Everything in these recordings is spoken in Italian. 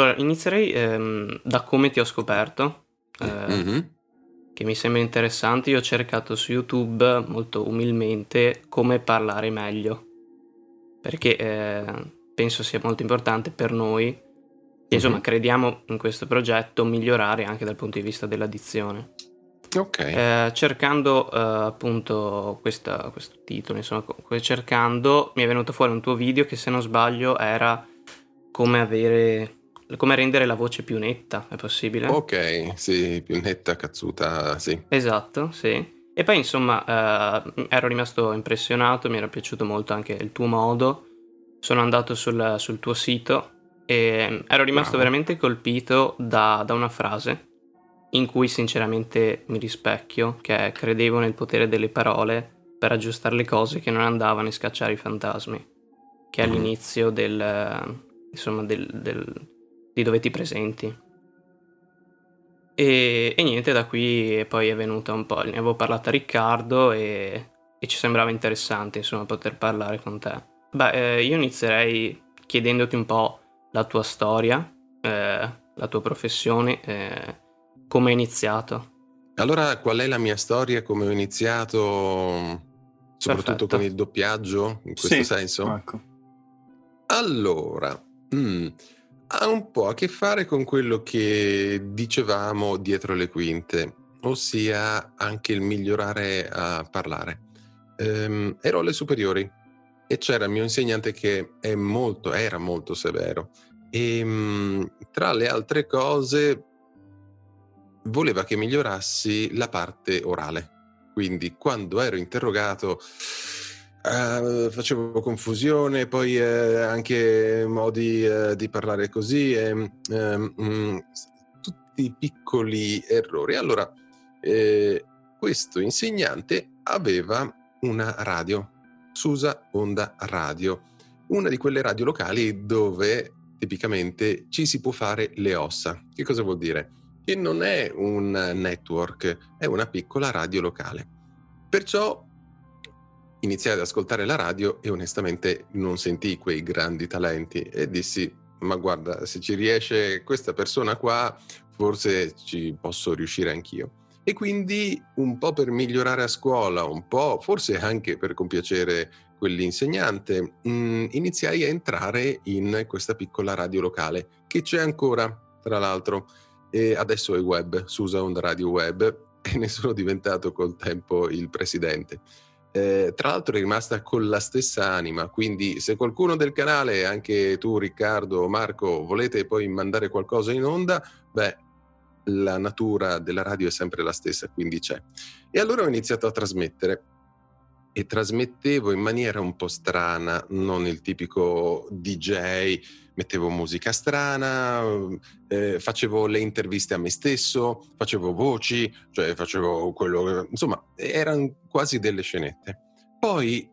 Allora, inizierei ehm, da come ti ho scoperto, eh, Mm-hmm. che mi sembra interessante. Io ho cercato su YouTube molto umilmente come parlare meglio, perché eh, penso sia molto importante per noi, e insomma Mhm. crediamo in questo progetto, migliorare anche dal punto di vista dell'addizione. Ok. Eh, cercando eh, appunto questa- questo titolo, insomma, cercando mi è venuto fuori un tuo video che se non sbaglio era come avere, come rendere la voce più netta, è possibile? Ok, sì, più netta, cazzuta, sì. Esatto, sì. E poi insomma eh, ero rimasto impressionato, mi era piaciuto molto anche il tuo modo. Sono andato sul, sul tuo sito e ero rimasto Bravo. veramente colpito da, da una frase in cui sinceramente mi rispecchio, che credevo nel potere delle parole per aggiustare le cose che non andavano e scacciare i fantasmi, che è Mhm. all'inizio del, insomma, del, del- di dove ti presenti. E, e niente, da qui poi è venuta un po'. Ne avevo parlato a Riccardo e, e ci sembrava interessante, insomma, poter parlare con te. Beh, eh, io inizierei chiedendoti un po' la tua storia, eh, la tua professione, eh, come hai iniziato. Allora, qual è la mia storia? Come ho iniziato, soprattutto Perfetto. con il doppiaggio, in questo Sì, senso? Ecco. Allora, mm, ha un po' a che fare con quello che dicevamo dietro le quinte, ossia anche il migliorare a parlare. Ehm, ero alle superiori e c'era il mio insegnante che è molto, era molto severo e mm, tra le altre cose voleva che migliorassi la parte orale. Quindi quando ero interrogato eh, facevo confusione, poi eh, anche modi eh, di parlare così, e, ehm, mm, tutti piccoli errori. Allora, eh, questo insegnante aveva una radio, Susa Onda Radio, una di quelle radio locali dove tipicamente ci si può fare le ossa. Che cosa vuol dire? Che non è un network, è una piccola radio locale. Perciò iniziai ad ascoltare la radio e onestamente non sentii quei grandi talenti e dissi ma guarda se ci riesce questa persona qua forse ci posso riuscire anch'io. E quindi un po' per migliorare a scuola un po' forse anche per compiacere quell'insegnante mh, iniziai a entrare in questa piccola radio locale che c'è ancora tra l'altro. E adesso è web Susa Onda Radio Web e ne sono diventato col tempo il presidente eh, tra l'altro è rimasta con la stessa anima, quindi se qualcuno del canale, anche tu Riccardo, Marco, volete poi mandare qualcosa in onda, beh, la natura della radio è sempre la stessa, quindi c'è. E allora ho iniziato a trasmettere e trasmettevo in maniera un po' strana, non il tipico DJ, mettevo musica strana, eh, facevo le interviste a me stesso, facevo voci, cioè facevo quello insomma, erano quasi delle scenette. Poi,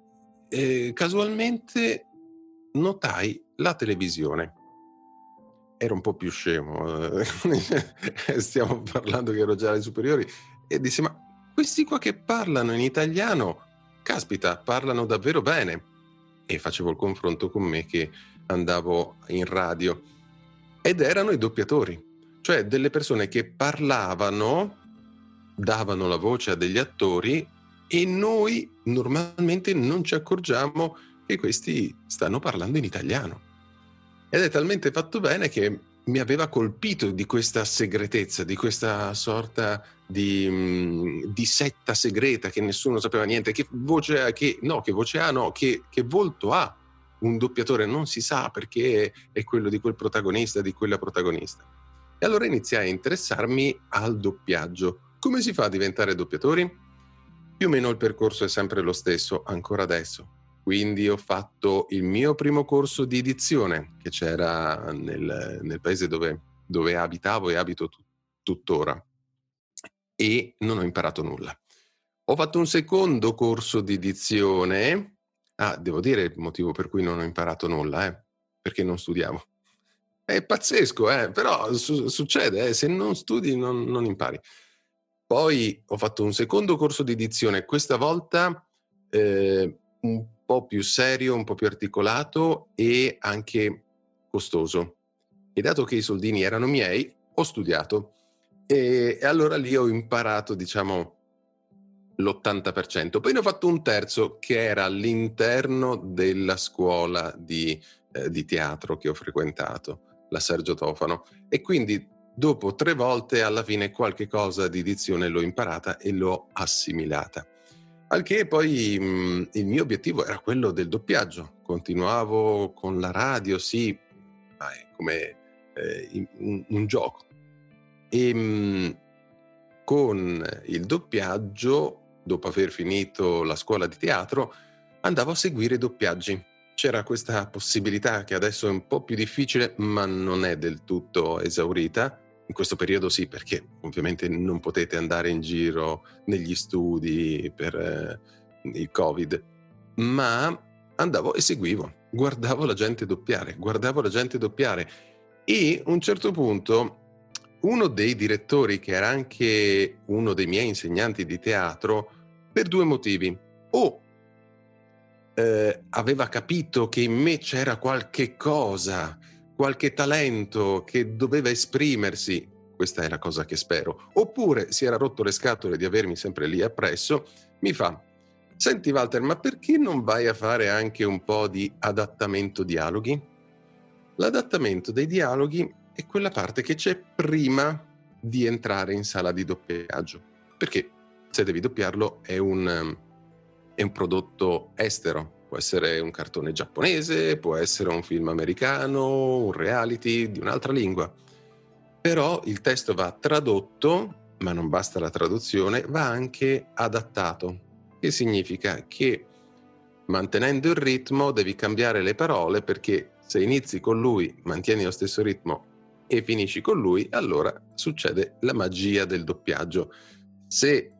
eh, casualmente, notai la televisione. Ero un po' più scemo, eh, stiamo parlando che ero già alle superiori, e dissi, ma questi qua che parlano in italiano, caspita, parlano davvero bene. E facevo il confronto con me che andavo in radio ed erano i doppiatori, cioè delle persone che parlavano, davano la voce a degli attori e noi normalmente non ci accorgiamo che questi stanno parlando in italiano. Ed è talmente fatto bene che mi aveva colpito di questa segretezza, di questa sorta di, mm, di, setta segreta che nessuno sapeva niente, che voce ha, che, no, che voce ha, no, che, che volto ha un doppiatore non si sa perché è quello di quel protagonista, di quella protagonista. E allora iniziai a interessarmi al doppiaggio. Come si fa a diventare doppiatori? Più o meno il percorso è sempre lo stesso, ancora adesso. Quindi ho fatto il mio primo corso di edizione che c'era nel, nel paese dove, dove, abitavo e abito tut- tuttora e non ho imparato nulla. Ho fatto un secondo corso di edizione Ah, devo dire il motivo per cui non ho imparato nulla, eh? perché non studiavo. È pazzesco, eh? però su- succede, eh? se non studi non, non, impari. Poi ho fatto un secondo corso di edizione, questa volta eh, un po' più serio, un po' più articolato e anche costoso. E dato che i soldini erano miei, ho studiato. E, e allora lì ho imparato, diciamo, l'80%. Poi ne ho fatto un terzo che era all'interno della scuola di, eh, di teatro che ho frequentato, la Sergio Tofano. E quindi dopo tre volte alla fine qualche cosa di dizione l'ho imparata e l'ho assimilata. Al che poi mh, mm, il mio obiettivo era quello del doppiaggio. Continuavo con la radio, sì, ma è come eh, un, un, gioco. E mh, mm, con il doppiaggio dopo aver finito la scuola di teatro, andavo a seguire i doppiaggi. C'era questa possibilità che adesso è un po' più difficile, ma non è del tutto esaurita. In questo periodo sì, perché ovviamente non potete andare in giro negli studi per eh, il Covid, ma andavo e seguivo, guardavo la gente doppiare, guardavo la gente doppiare e a un certo punto uno dei direttori, che era anche uno dei miei insegnanti di teatro, per due motivi. O eh, aveva capito che in me c'era qualche cosa, qualche talento che doveva esprimersi, questa è la cosa che spero, oppure si era rotto le scatole di avermi sempre lì appresso, mi fa, senti Walter, ma perché non vai a fare anche un po' di adattamento dialoghi? L'adattamento dei dialoghi è quella parte che c'è prima di entrare in sala di doppiaggio. Perché se devi doppiarlo è un, è un prodotto estero. Può essere un cartone giapponese, può essere un film americano, un reality di un'altra lingua. Però il testo va tradotto, ma non basta la traduzione, va anche adattato. Che significa che mantenendo il ritmo devi cambiare le parole perché se inizi con lui, mantieni lo stesso ritmo e finisci con lui, allora succede la magia del doppiaggio. Se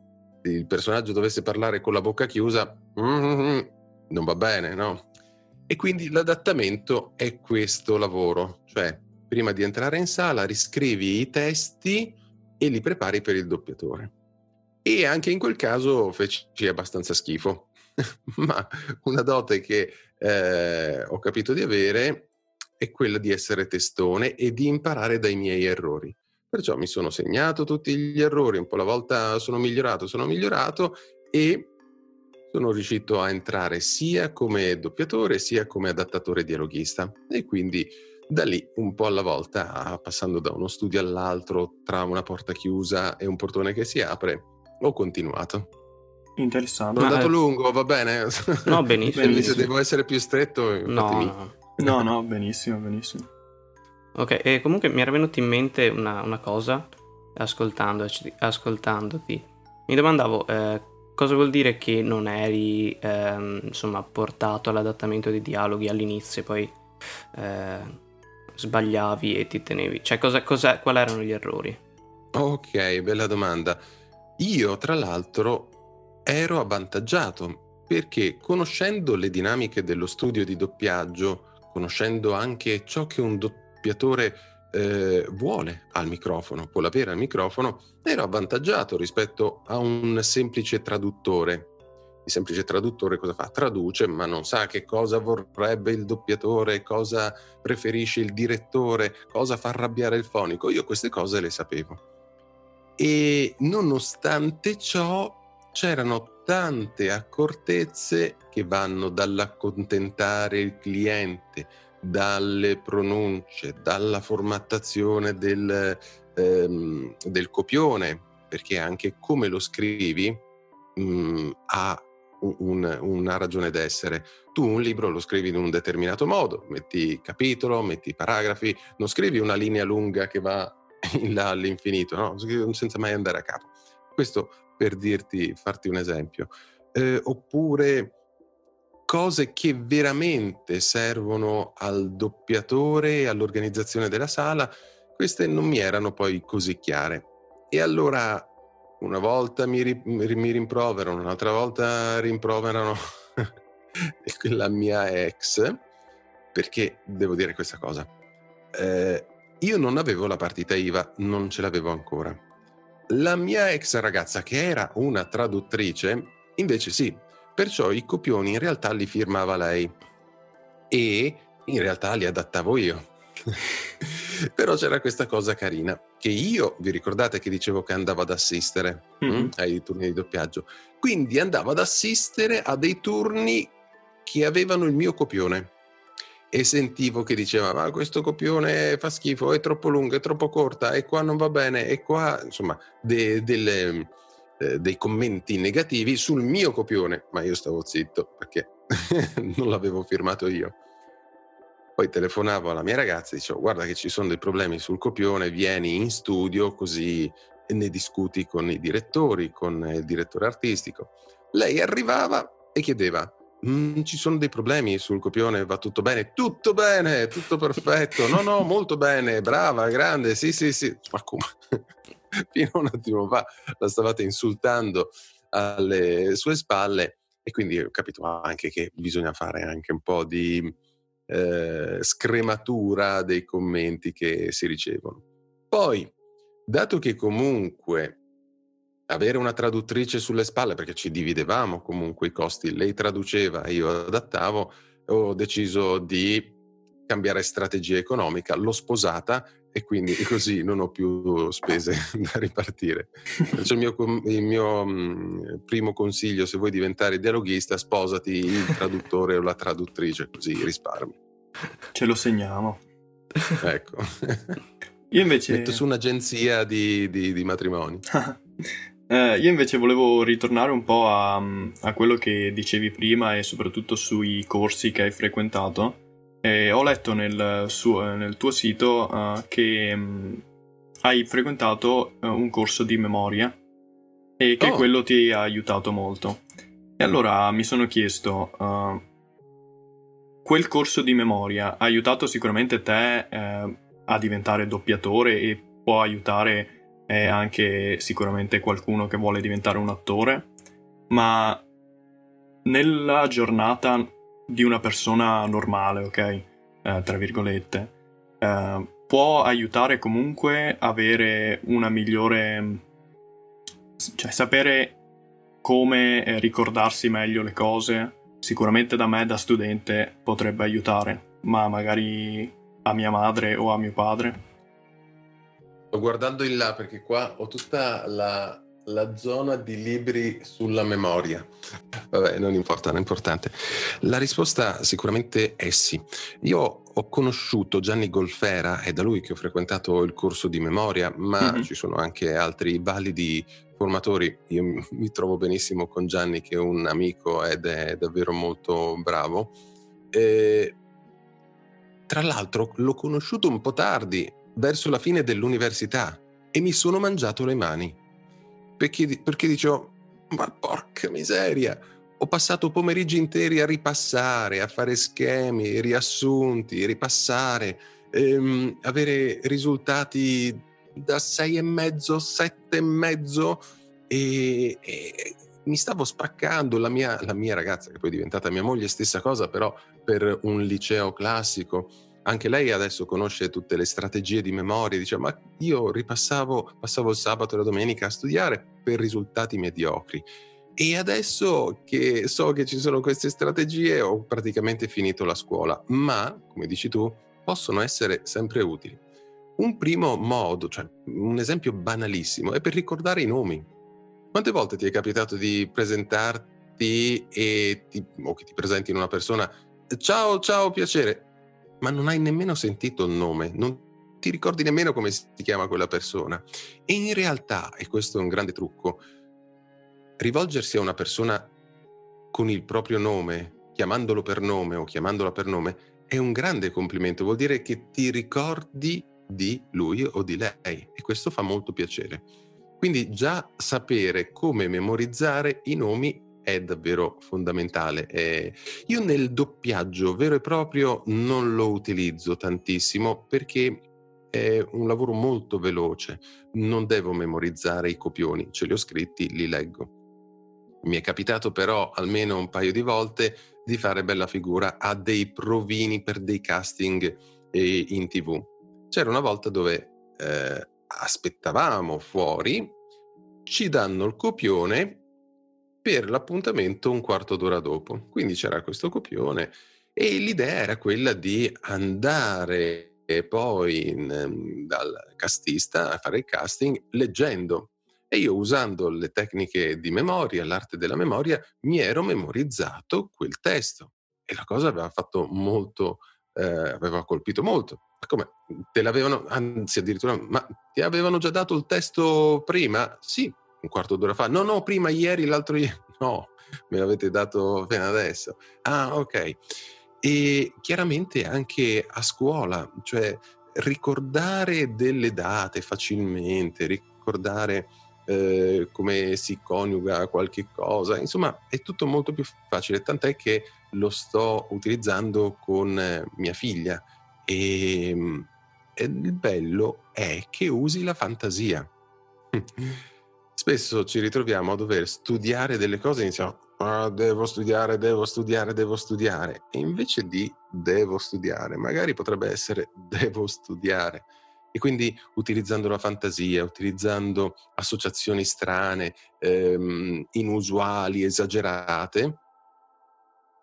il personaggio dovesse parlare con la bocca chiusa, mm-hmm, non va bene, no? E quindi l'adattamento è questo lavoro, cioè prima di entrare in sala riscrivi i testi e li prepari per il doppiatore. E anche in quel caso feci abbastanza schifo, ma una dote che eh, ho capito di avere è quella di essere testone e di imparare dai miei errori. Perciò mi sono segnato tutti gli errori, un po' alla volta sono migliorato, sono migliorato e sono riuscito a entrare sia come doppiatore sia come adattatore dialoghista e quindi da lì un po' alla volta, passando da uno studio all'altro, tra una porta chiusa e un portone che si apre, ho continuato. Interessante. Ho andato è... lungo, va bene? No, benissimo. Se devo essere più stretto, no, no. No, no, benissimo, benissimo. Ok, e comunque mi era venuta in mente una, una cosa ascoltandoci, ascoltandoti. Mi domandavo eh, cosa vuol dire che non eri eh, insomma portato all'adattamento dei dialoghi all'inizio e poi eh, sbagliavi e ti tenevi. Cioè, cosa, cosa, quali erano gli errori? Ok, bella domanda. Io, tra l'altro, ero avvantaggiato perché conoscendo le dinamiche dello studio di doppiaggio conoscendo anche ciò che un doppiatore eh, vuole al microfono, vuole avere al microfono, ero avvantaggiato rispetto a un semplice traduttore. Il semplice traduttore cosa fa? Traduce, ma non sa che cosa vorrebbe il doppiatore, cosa preferisce il direttore, cosa fa arrabbiare il fonico. Io queste cose le sapevo. E nonostante ciò c'erano tante accortezze che vanno dall'accontentare il cliente, dalle pronunce, dalla formattazione del, ehm, del copione, perché anche come lo scrivi mh, mm, ha un, una ragione d'essere. Tu un libro lo scrivi in un determinato modo, metti capitolo, metti paragrafi, non scrivi una linea lunga che va in là all'infinito, no? senza mai andare a capo. Questo per dirti, farti un esempio. Eh, oppure cose che veramente servono al doppiatore e all'organizzazione della sala, queste non mi erano poi così chiare. E allora una volta mi, ri- mi rimproverano, un'altra volta rimproverano la mia ex, perché devo dire questa cosa. Eh, io non avevo la partita IVA, non ce l'avevo ancora. La mia ex ragazza, che era una traduttrice, invece sì, perciò i copioni in realtà li firmava lei e in realtà li adattavo io. Però c'era questa cosa carina, che io, vi ricordate che dicevo che andavo ad assistere mm-hmm. mh, ai turni di doppiaggio? Quindi andavo ad assistere a dei turni che avevano il mio copione e sentivo che diceva ma questo copione fa schifo, è troppo lungo, è troppo corta, e qua non va bene, e qua, insomma, de, delle, eh, dei commenti negativi sul mio copione, ma io stavo zitto perché non l'avevo firmato io. Poi telefonavo alla mia ragazza e dicevo guarda che ci sono dei problemi sul copione, vieni in studio così ne discuti con i direttori, con il direttore artistico. Lei arrivava e chiedeva Mm, ci sono dei problemi sul copione, va tutto bene? Tutto bene, tutto perfetto. No, no, molto bene, brava, grande, sì, sì, sì. Ma come? Fino a un attimo fa la stavate insultando alle sue spalle e quindi ho capito anche che bisogna fare anche un po' di eh, scrematura dei commenti che si ricevono. Poi, dato che comunque avere una traduttrice sulle spalle, perché ci dividevamo comunque i costi, lei traduceva, io adattavo, ho deciso di cambiare strategia economica, l'ho sposata e quindi così non ho più spese da ripartire. Cioè il, mio, il mio primo consiglio, se vuoi diventare dialoghista, sposati il traduttore o la traduttrice, così risparmi. Ce lo segniamo. Ecco. Io invece... Metto su un'agenzia di, di, di matrimoni. Eh, io invece volevo ritornare un po' a, a, quello che dicevi prima e soprattutto sui corsi che hai frequentato. E ho letto nel, suo, nel tuo sito uh, che um, hai frequentato uh, un corso di memoria e che oh. quello ti ha aiutato molto. E allora mi sono chiesto, uh, quel corso di memoria ha aiutato sicuramente te a diventare doppiatore e può aiutare è anche sicuramente qualcuno che vuole diventare un attore, ma nella giornata di una persona normale, ok? Eh, tra virgolette, eh, può aiutare comunque avere una migliore... cioè sapere come eh, ricordarsi meglio le cose. Sicuramente da me, da studente, potrebbe aiutare, ma magari a mia madre o a mio padre Sto guardando in là perché qua ho tutta la, la zona di libri sulla memoria. Vabbè, non importa, non è importante. La risposta sicuramente è sì. Io ho conosciuto Gianni Golfera, è da lui che ho frequentato il corso di memoria, ma mm-hmm. ci sono anche altri validi formatori. Io mi trovo benissimo con Gianni, che è un amico ed è davvero molto bravo. E, tra l'altro l'ho conosciuto un po' tardi, verso la fine dell'università e mi sono mangiato le mani. Perché, perché dicevo, ma porca miseria, ho passato pomeriggi interi a ripassare, a fare schemi, riassunti, ripassare, ehm, avere risultati da sei e mezzo, sette e mezzo e, e mi stavo spaccando. La mia, la mia ragazza, che poi è diventata mia moglie, stessa cosa, però per un liceo classico anche lei adesso conosce tutte le strategie di memoria, dice ma io ripassavo, passavo il sabato e la domenica a studiare per risultati mediocri e adesso che so che ci sono queste strategie ho praticamente finito la scuola, ma come dici tu possono essere sempre utili. Un primo modo, cioè un esempio banalissimo, è per ricordare i nomi. Quante volte ti è capitato di presentarti e ti, o che ti presentino una persona ciao ciao piacere ma non hai nemmeno sentito il nome, non ti ricordi nemmeno come si chiama quella persona. E in realtà, e questo è un grande trucco, rivolgersi a una persona con il proprio nome, chiamandolo per nome o chiamandola per nome, è un grande complimento, vuol dire che ti ricordi di lui o di lei e questo fa molto piacere. Quindi già sapere come memorizzare i nomi è davvero fondamentale. Eh, io nel doppiaggio vero e proprio non lo utilizzo tantissimo perché è un lavoro molto veloce, non devo memorizzare i copioni, ce li ho scritti, li leggo. Mi è capitato però almeno un paio di volte di fare bella figura a dei provini per dei casting in tv. C'era una volta dove eh, aspettavamo fuori, ci danno il copione per l'appuntamento un quarto d'ora dopo. Quindi c'era questo copione e l'idea era quella di andare poi in, ehm, dal castista a fare il casting leggendo. E io usando le tecniche di memoria, l'arte della memoria, mi ero memorizzato quel testo. E la cosa aveva fatto molto, eh, aveva colpito molto. Ma come? Te l'avevano, anzi addirittura, ma ti avevano già dato il testo prima? Sì, un quarto d'ora fa. No, no, prima ieri, l'altro ieri. No, me l'avete dato appena adesso. Ah, ok. E chiaramente anche a scuola, cioè ricordare delle date facilmente, ricordare eh, come si coniuga qualche cosa, insomma è tutto molto più facile, tant'è che lo sto utilizzando con eh, mia figlia e, ehm, e il bello è che usi la fantasia. Spesso ci ritroviamo a dover studiare delle cose e iniziamo ah, devo studiare, devo studiare, devo studiare. E invece di devo studiare, magari potrebbe essere devo studiare. E quindi utilizzando la fantasia, utilizzando associazioni strane, ehm, inusuali, esagerate,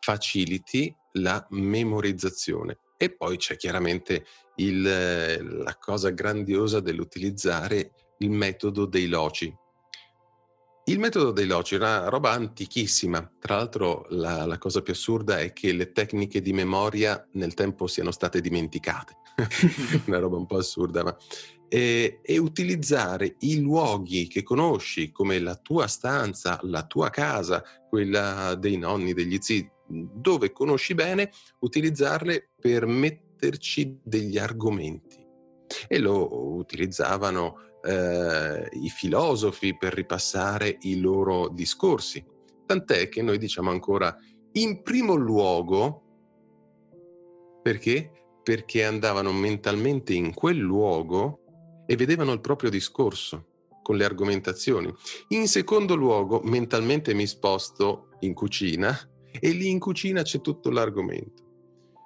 faciliti la memorizzazione. E poi c'è chiaramente il, la cosa grandiosa dell'utilizzare il metodo dei loci. Il metodo dei loci è una roba antichissima. Tra l'altro, la, la, cosa più assurda è che le tecniche di memoria nel tempo siano state dimenticate. una roba un po' assurda, ma. E, e, utilizzare i luoghi che conosci, come la tua stanza, la tua casa, quella dei nonni, degli zii, dove conosci bene, utilizzarle per metterci degli argomenti. E lo utilizzavano eh, i filosofi per ripassare i loro discorsi. Tant'è che noi diciamo ancora in primo luogo, perché? Perché andavano mentalmente in quel luogo e vedevano il proprio discorso con le argomentazioni. In secondo luogo, mentalmente mi sposto in cucina e lì in cucina c'è tutto l'argomento.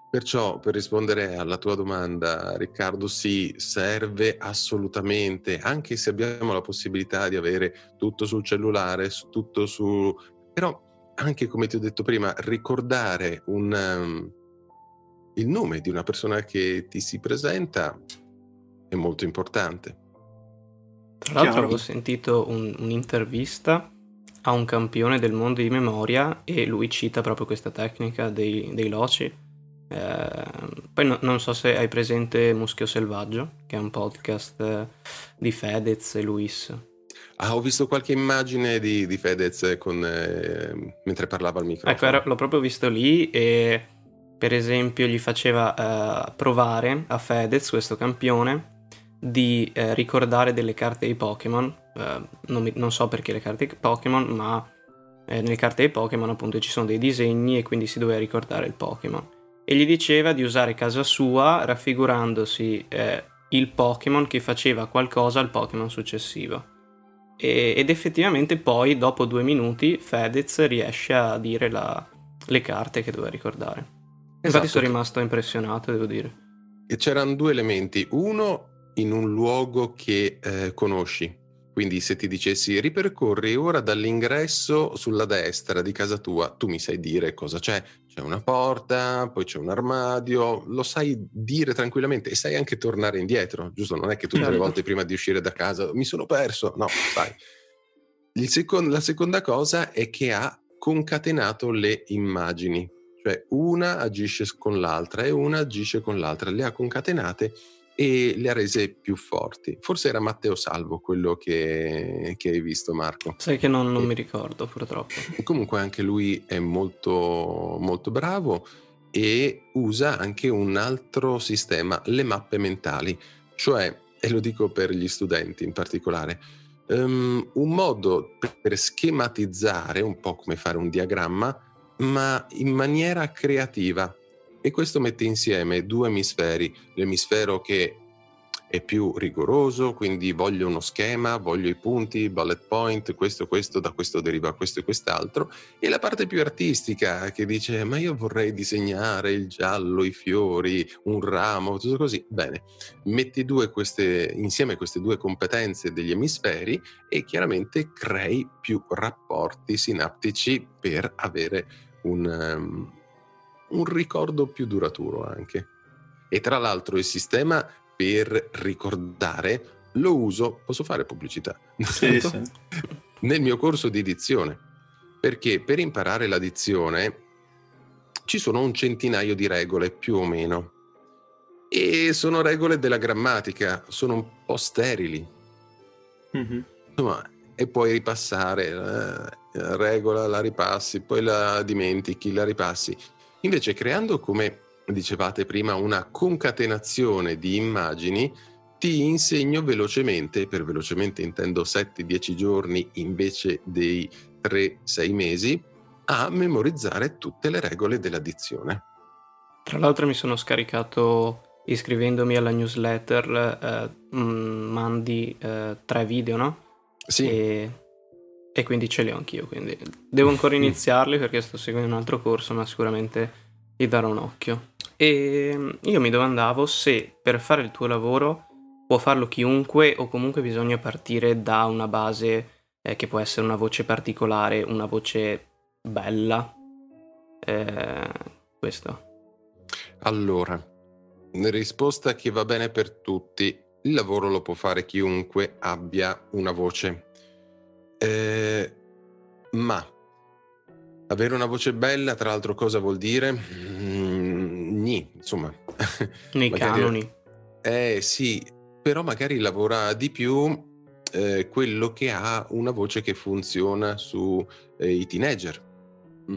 Perciò, per rispondere alla tua domanda, Riccardo, sì, serve assolutamente, anche se abbiamo la possibilità di avere tutto sul cellulare, tutto su... però anche come ti ho detto prima, ricordare un, um, il nome di una persona che ti si presenta è molto importante. Tra l'altro Chiaro. avevo sentito un, un'intervista a un campione del mondo di memoria e lui cita proprio questa tecnica dei, dei loci eh, poi no, non so se hai presente Muschio Selvaggio, che è un podcast eh, di Fedez e Luis. Ah, ho visto qualche immagine di, di Fedez con, eh, mentre parlava al microfono. Ecco, era, l'ho proprio visto lì e per esempio gli faceva eh, provare a Fedez, questo campione, di eh, ricordare delle carte di Pokémon. Eh, non, mi, non, so perché le carte Pokémon, ma nelle carte dei Pokémon appunto ci sono dei disegni e quindi si doveva ricordare il Pokémon e gli diceva di usare casa sua raffigurandosi eh, il Pokémon che faceva qualcosa al Pokémon successivo. E, ed effettivamente poi, dopo due minuti, Fedez riesce a dire la, le carte che doveva ricordare. Esatto. Infatti sono rimasto impressionato, devo dire. E c'erano due elementi. Uno, in un luogo che eh, conosci. Quindi se ti dicessi ripercorri ora dall'ingresso sulla destra di casa tua, tu mi sai dire cosa c'è, c'è una porta, poi c'è un armadio, lo sai dire tranquillamente e sai anche tornare indietro, giusto? Non è che tutte le volte prima di uscire da casa mi sono perso, no, sai. Second, la seconda cosa è che ha concatenato le immagini, cioè una agisce con l'altra e una agisce con l'altra, le ha concatenate e le ha rese più forti. Forse era Matteo Salvo quello che, che hai visto, Marco. Sai che non, non mi ricordo, purtroppo. Comunque anche lui è molto, molto bravo e usa anche un altro sistema, le mappe mentali, cioè, e lo dico per gli studenti in particolare, um, un modo per schematizzare, un po' come fare un diagramma, ma in maniera creativa e questo mette insieme due emisferi, l'emisfero che è più rigoroso, quindi voglio uno schema, voglio i punti, bullet point, questo, questo, da questo deriva questo e quest'altro, e la parte più artistica che dice ma io vorrei disegnare il giallo, i fiori, un ramo, tutto così. Bene, metti queste, insieme queste due competenze degli emisferi e chiaramente crei più rapporti sinaptici per avere un, um, un ricordo più duraturo anche. E tra l'altro il sistema per ricordare lo uso, posso fare pubblicità? Sì, sì. Nel mio corso di dizione, perché per imparare la dizione ci sono un centinaio di regole più o meno e sono regole della grammatica, sono un po' sterili. Mm-hmm. Insomma, e puoi ripassare, eh, la regola la ripassi, poi la dimentichi, la ripassi. Invece creando, come dicevate prima, una concatenazione di immagini, ti insegno velocemente, per velocemente intendo 7-10 giorni invece dei 3-6 mesi, a memorizzare tutte le regole dell'addizione. Tra l'altro mi sono scaricato iscrivendomi alla newsletter, eh, mm, mandi eh, tre video, no? Sì. E, e, quindi ce li ho anch'io, quindi devo ancora iniziarli perché sto seguendo un altro corso, ma sicuramente gli darò un occhio. E mm, io mi domandavo se per fare il tuo lavoro può farlo chiunque o comunque bisogna partire da una base eh, che può essere una voce particolare, una voce bella. Eh, questo. Allora, risposta che va bene per tutti. Il lavoro lo può fare chiunque abbia una voce. Eh, ma avere una voce bella, tra l'altro, cosa vuol dire? Mm, nì, insomma. Nei magari, canoni. Eh sì, però magari lavora di più eh, quello che ha una voce che funziona sui eh, teenager. Mm.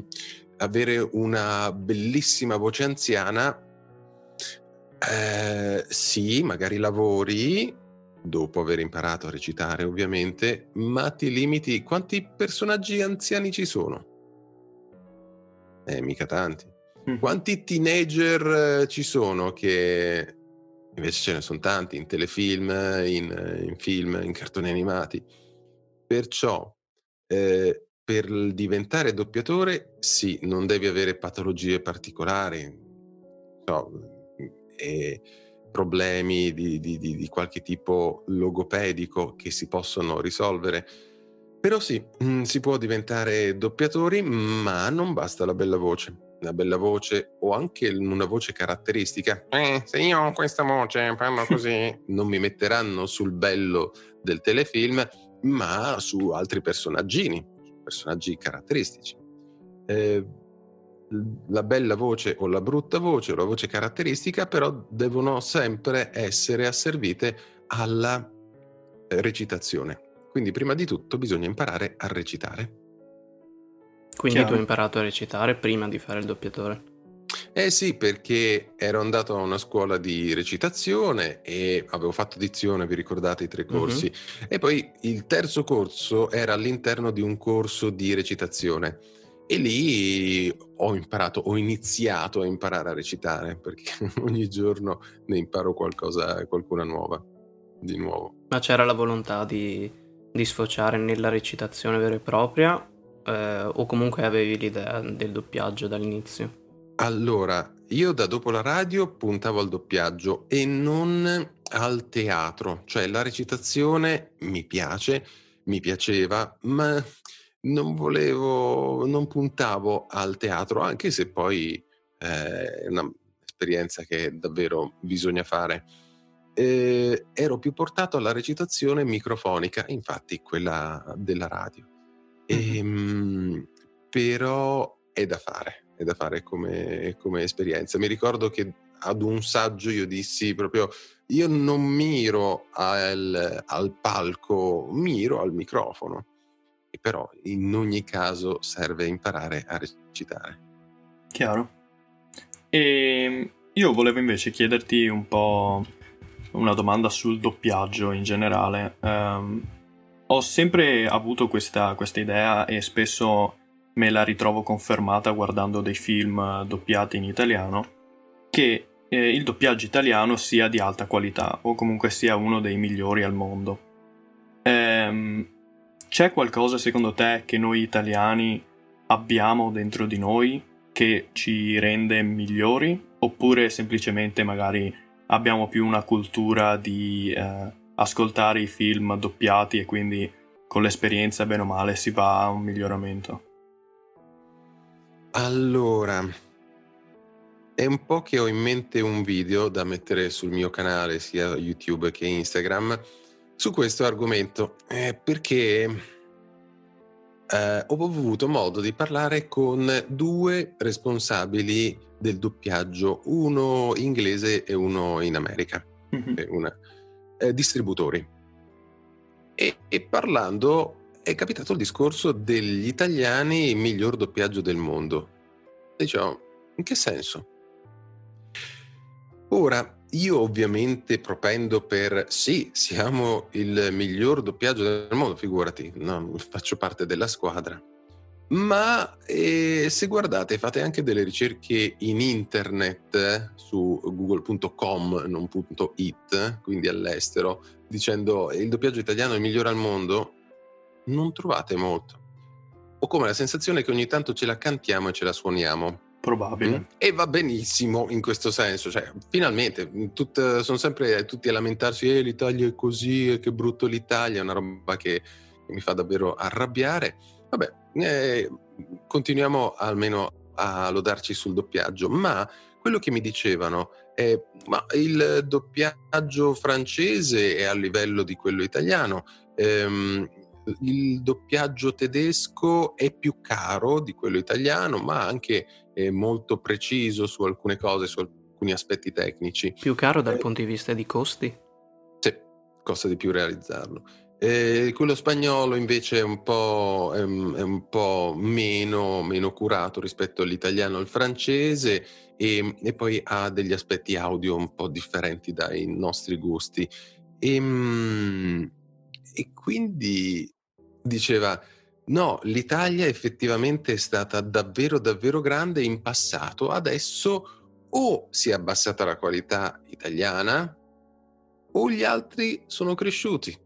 Avere una bellissima voce anziana eh, sì, magari lavori dopo aver imparato a recitare, ovviamente, ma ti limiti. Quanti personaggi anziani ci sono? Eh, mica tanti. Mm. Quanti teenager eh, ci sono che invece ce ne sono tanti in telefilm, in, in film, in cartoni animati. Perciò, eh, per diventare doppiatore, sì, non devi avere patologie particolari. So, e problemi di, di, di, di qualche tipo logopedico che si possono risolvere. Però sì, mm, si può diventare doppiatori, ma non basta la bella voce. La bella voce o anche una voce caratteristica. Eh, se io ho questa voce, parlo così, non mi metteranno sul bello del telefilm, ma su altri personaggini, personaggi caratteristici. Eh, la bella voce o la brutta voce o la voce caratteristica, però devono sempre essere asservite alla eh, recitazione. Quindi prima di tutto bisogna imparare a recitare. Quindi Chiaro. tu hai imparato a recitare prima di fare il doppiatore? Eh sì, perché ero andato a una scuola di recitazione e avevo fatto dizione, vi ricordate i tre corsi, mm-hmm. e poi il terzo corso era all'interno di un corso di recitazione e lì ho imparato, ho iniziato a imparare a recitare, perché ogni giorno ne imparo qualcosa, qualcuna nuova, di nuovo. Ma c'era la volontà di, di sfociare nella recitazione vera e propria, eh, o comunque avevi l'idea del doppiaggio dall'inizio? Allora, io da dopo la radio puntavo al doppiaggio e non al teatro, cioè la recitazione mi piace, mi piaceva, ma non volevo, non puntavo al teatro, anche se poi eh, è un'esperienza che davvero bisogna fare. Eh, ero più portato alla recitazione microfonica, infatti quella della radio. E, mm-hmm. però è da fare, è da fare come, come esperienza. Mi ricordo che ad un saggio io dissi proprio io non miro al, al palco, miro al microfono però in ogni caso serve imparare a recitare. Chiaro. E ehm, io volevo invece chiederti un po' una domanda sul doppiaggio in generale. Um, ho sempre avuto questa, questa idea e spesso me la ritrovo confermata guardando dei film doppiati in italiano, che eh, il doppiaggio italiano sia di alta qualità o comunque sia uno dei migliori al mondo. Ehm, c'è qualcosa secondo te che noi italiani abbiamo dentro di noi che ci rende migliori? Oppure semplicemente magari abbiamo più una cultura di eh, ascoltare i film doppiati e quindi con l'esperienza bene o male si va a un miglioramento? Allora, è un po' che ho in mente un video da mettere sul mio canale, sia YouTube che Instagram, su questo argomento, eh, perché eh, ho avuto modo di parlare con due responsabili del doppiaggio, uno inglese e uno in America, mm-hmm. una, eh, distributori. E, e parlando è capitato il discorso degli italiani miglior doppiaggio del mondo. Diciamo, in che senso? Ora, io ovviamente propendo per sì, siamo il miglior doppiaggio del mondo, figurati, no, faccio parte della squadra. Ma eh, se guardate, fate anche delle ricerche in internet eh, su google.com, non .it, quindi all'estero, dicendo il doppiaggio italiano è il migliore al mondo, non trovate molto. Ho come la sensazione che ogni tanto ce la cantiamo e ce la suoniamo. Probabile. Mm? E va benissimo in questo senso, cioè, finalmente tut, sono sempre tutti a lamentarsi, eh, l'Italia è così, che brutto l'Italia, è una roba che, che mi fa davvero arrabbiare. Vabbè, eh, continuiamo almeno a lodarci sul doppiaggio, ma quello che mi dicevano è ma il doppiaggio francese è a livello di quello italiano, ehm, il doppiaggio tedesco è più caro di quello italiano, ma anche molto preciso su alcune cose, su alcuni aspetti tecnici. Più caro dal eh, punto di vista di costi? Sì, costa di più realizzarlo. Eh, quello spagnolo invece è un po', è, è un po meno, meno, curato rispetto all'italiano e al francese e, e, poi ha degli aspetti audio un po' differenti dai nostri gusti. E, ehm, e quindi diceva, no, l'Italia effettivamente è stata davvero, davvero grande in passato, adesso o si è abbassata la qualità italiana o gli altri sono cresciuti.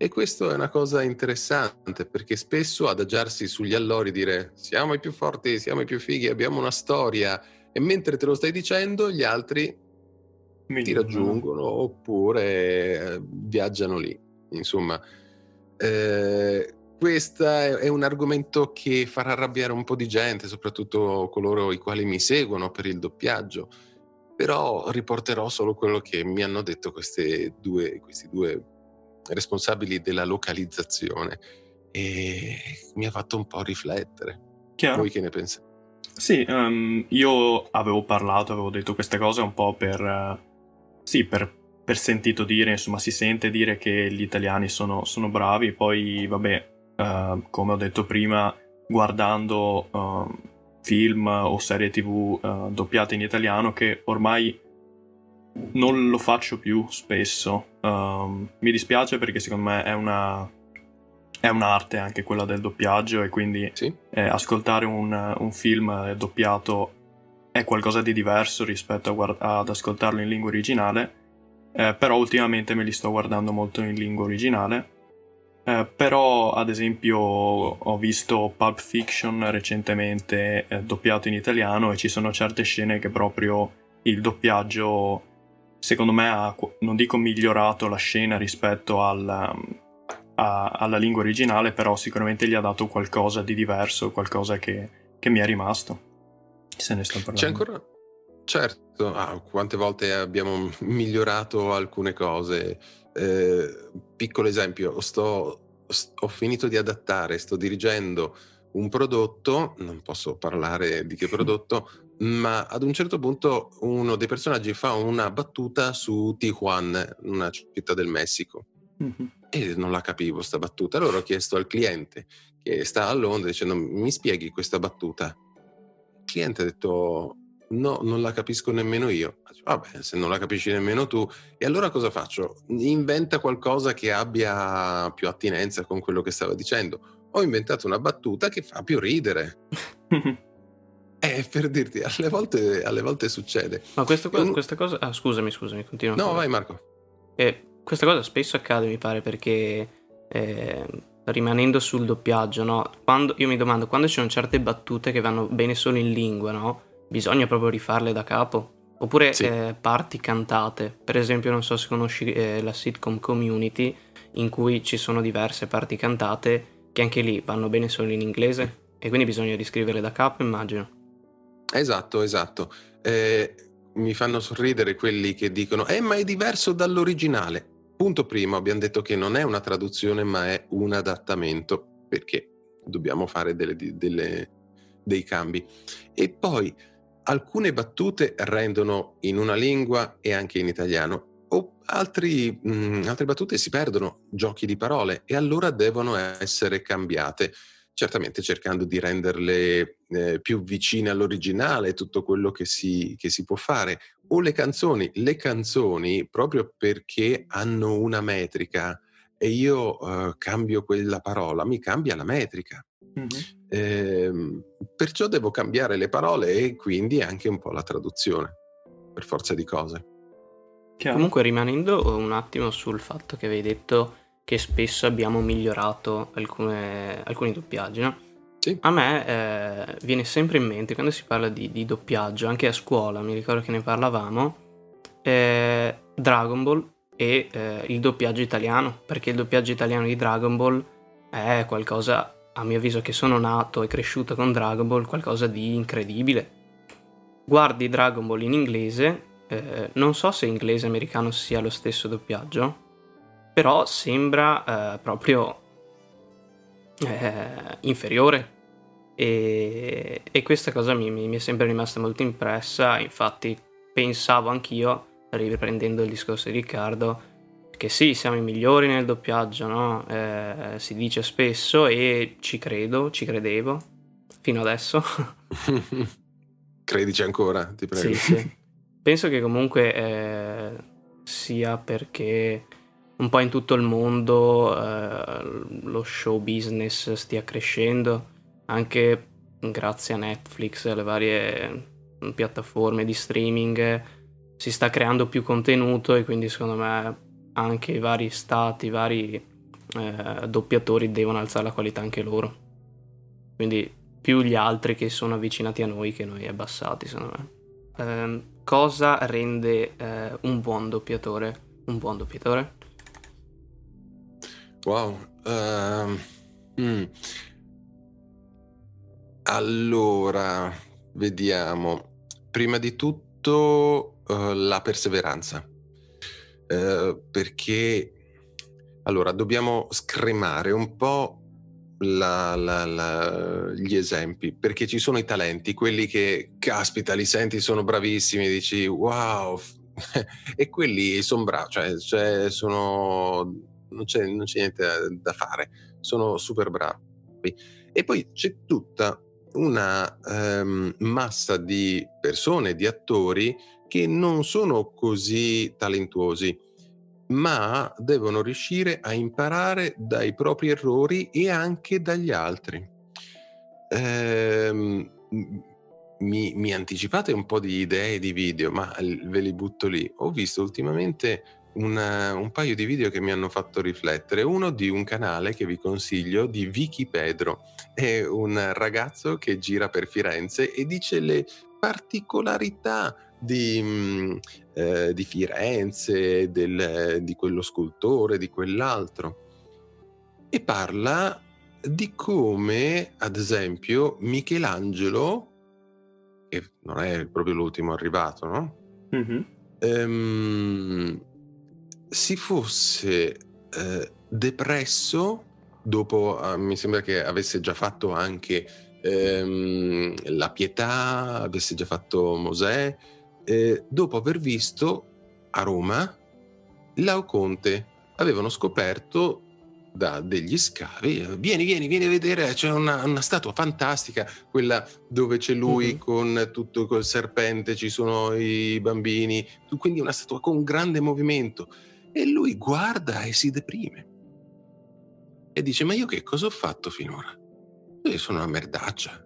E questo è una cosa interessante perché spesso adagiarsi sugli allori dire siamo i più forti, siamo i più fighi, abbiamo una storia e mentre te lo stai dicendo gli altri Mi ti raggiungono oppure eh, viaggiano lì. Insomma, eh, questo è un argomento che farà arrabbiare un po' di gente, soprattutto coloro i quali mi seguono per il doppiaggio, però riporterò solo quello che mi hanno detto due, questi due responsabili della localizzazione e mi ha fatto un po' riflettere. Chiaro. Voi che ne pensate? Sì, um, io avevo parlato, avevo detto queste cose un po' per, uh, sì, per per sentito dire, insomma si sente dire che gli italiani sono, sono bravi, poi vabbè, uh, come ho detto prima, guardando uh, film o serie tv uh, doppiate in italiano che ormai non lo faccio più spesso. Um, mi dispiace perché secondo me è una, è un'arte anche quella del doppiaggio e quindi sì. eh, ascoltare un, un, film doppiato è qualcosa di diverso rispetto guard- ad ascoltarlo in lingua originale eh, però ultimamente me li sto guardando molto in lingua originale. Eh, però, ad esempio, ho visto Pulp Fiction recentemente eh, doppiato in italiano e ci sono certe scene che proprio il doppiaggio, secondo me, ha, non dico migliorato la scena rispetto al, a, alla lingua originale, però sicuramente gli ha dato qualcosa di diverso, qualcosa che, che mi è rimasto. Se ne sto parlando. C'è ancora, Certo, ah, quante volte abbiamo migliorato alcune cose. Eh, piccolo esempio, sto, sto, ho finito di adattare, sto dirigendo un prodotto, non posso parlare di che prodotto, ma ad un certo punto uno dei personaggi fa una battuta su Tijuana, una città del Messico. Mm-hmm. E non la capivo sta battuta. Allora ho chiesto al cliente che sta a Londra dicendo mi spieghi questa battuta. Il cliente ha detto No, non la capisco nemmeno io. Vabbè, se non la capisci nemmeno tu, e allora cosa faccio? Inventa qualcosa che abbia più attinenza con quello che stava dicendo. Ho inventato una battuta che fa più ridere. Eh, per dirti, alle volte, alle volte succede. Ma questo, Un... questa cosa... Ah, scusami, scusami, continua. No, vai Marco. Eh, questa cosa spesso accade, mi pare, perché... Eh, rimanendo sul doppiaggio, no? Quando, io mi domando, quando ci sono certe battute che vanno bene solo in lingua, no? Bisogna proprio rifarle da capo. Oppure sì. eh, parti cantate, per esempio non so se conosci eh, la sitcom Community in cui ci sono diverse parti cantate che anche lì vanno bene solo in inglese e quindi bisogna riscriverle da capo immagino. Esatto, esatto. Eh, mi fanno sorridere quelli che dicono: "Eh, ma è diverso dall'originale". Punto primo, abbiamo detto che non è una traduzione, ma è un adattamento, perché dobbiamo fare delle, delle, dei cambi. E poi alcune battute rendono in una lingua e anche in italiano, o altri, mh, mm, altre battute si perdono, giochi di parole, e allora devono essere cambiate certamente cercando di renderle eh, più vicine all'originale, tutto quello che si, che si può fare. O le canzoni, le canzoni proprio perché hanno una metrica e io uh, cambio quella parola, mi cambia la metrica. Mm-hmm. Eh, perciò devo cambiare le parole e quindi anche un po' la traduzione, per forza di cose. Chiaro. Comunque rimanendo un attimo sul fatto che avevi detto che spesso abbiamo migliorato alcune, alcuni doppiaggi, no? Sì. A me eh, viene sempre in mente quando si parla di, di, doppiaggio, anche a scuola, mi ricordo che ne parlavamo, eh, Dragon Ball e eh, il doppiaggio italiano, perché il doppiaggio italiano di Dragon Ball è qualcosa, a mio avviso, che sono nato e cresciuto con Dragon Ball, qualcosa di incredibile. Guardi Dragon Ball in inglese, eh, non so se inglese e americano sia lo stesso doppiaggio, però sembra eh, proprio eh, inferiore e, e, questa cosa mi, mi, è sempre rimasta molto impressa, infatti pensavo anch'io, riprendendo il discorso di Riccardo, che sì, siamo i migliori nel doppiaggio, no? eh, si dice spesso e ci credo, ci credevo, fino adesso. Credici ancora, ti prego. Sì, sì. Penso che comunque eh, sia perché un po' in tutto il mondo eh, lo show business stia crescendo, anche grazie a Netflix e alle varie piattaforme di streaming si sta creando più contenuto e quindi secondo me anche i vari stati, i vari eh, doppiatori devono alzare la qualità anche loro. Quindi più gli altri che sono avvicinati a noi che noi abbassati, secondo me. Eh, cosa rende eh, un buon doppiatore un buon doppiatore? Wow. Uh, mm. Allora, vediamo. Prima di tutto uh, la perseveranza. Uh, perché allora dobbiamo scremare un po' la, la, la, gli esempi perché ci sono i talenti, quelli che caspita, li senti, sono bravissimi, dici wow, e quelli sono bravi, cioè, cioè sono non c'è, non c'è niente da, fare, sono super bravi. E poi c'è tutta una um, massa di persone, di attori che non sono così talentuosi, ma devono riuscire a imparare dai propri errori e anche dagli altri. Ehm, mi, mi, anticipate un po' di idee di video, ma ve li butto lì. Ho visto ultimamente una, un paio di video che mi hanno fatto riflettere. Uno di un canale che vi consiglio di Vicky Pedro. È un ragazzo che gira per Firenze e dice le particolarità di, mm, eh, di Firenze, del, di quello scultore, di quell'altro. E parla di come, ad esempio, Michelangelo, che non è proprio l'ultimo arrivato, no? Mm-hmm. Ehm, si fosse eh, depresso dopo, eh, mi sembra che avesse già fatto anche ehm, la pietà, avesse già fatto Mosè, eh, dopo aver visto a Roma Laoconte. Avevano scoperto da degli scavi, vieni, vieni, vieni a vedere, c'è una, una statua fantastica, quella dove c'è lui mm-hmm. con tutto col serpente, ci sono i bambini, quindi una statua con grande movimento e lui guarda e si deprime. E dice, ma io che cosa ho fatto finora? Io sono una merdaccia.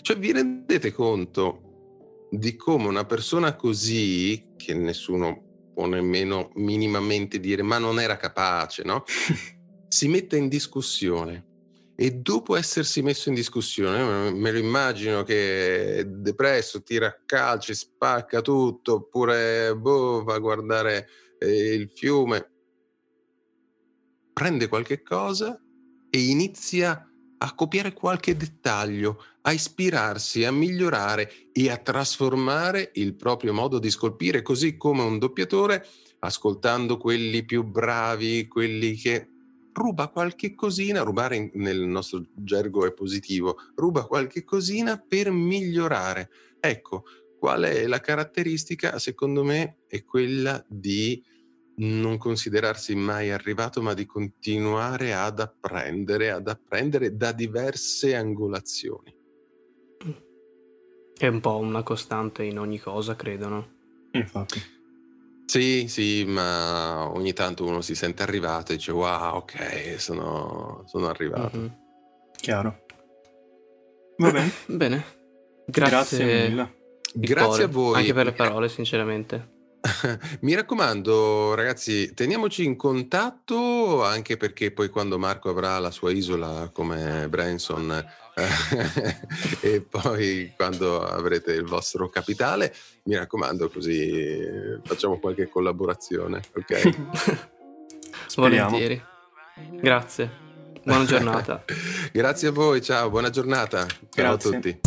Cioè vi rendete conto di come una persona così, che nessuno può nemmeno minimamente dire ma non era capace, no? si mette in discussione e dopo essersi messo in discussione, me lo immagino che è depresso, tira calci, spacca tutto, oppure boh, va a guardare eh, il fiume, prende qualche cosa e inizia a copiare qualche dettaglio, a ispirarsi, a migliorare e a trasformare il proprio modo di scolpire, così come un doppiatore, ascoltando quelli più bravi, quelli che ruba qualche cosina, rubare nel nostro gergo è positivo, ruba qualche cosina per migliorare. Ecco, qual è la caratteristica? Secondo me è quella di non considerarsi mai arrivato, ma di continuare ad apprendere, ad apprendere da diverse angolazioni. È un po' una costante in ogni cosa, credo, no? Infatti. Sì, sì, ma ogni tanto uno si sente arrivato e dice wow, ok, sono, sono arrivato. Mhm. Chiaro. Va bene. Bene. Grazie, Grazie mille. Grazie cuore, a voi. Anche per le parole, sinceramente. Mi raccomando, ragazzi, teniamoci in contatto anche perché poi quando Marco avrà la sua isola come Branson eh, e poi quando avrete il vostro capitale, mi raccomando, così facciamo qualche collaborazione, ok? Speriamo. Volentieri. Grazie. Buona giornata. Grazie a voi, ciao, buona giornata. Ciao Grazie. a tutti.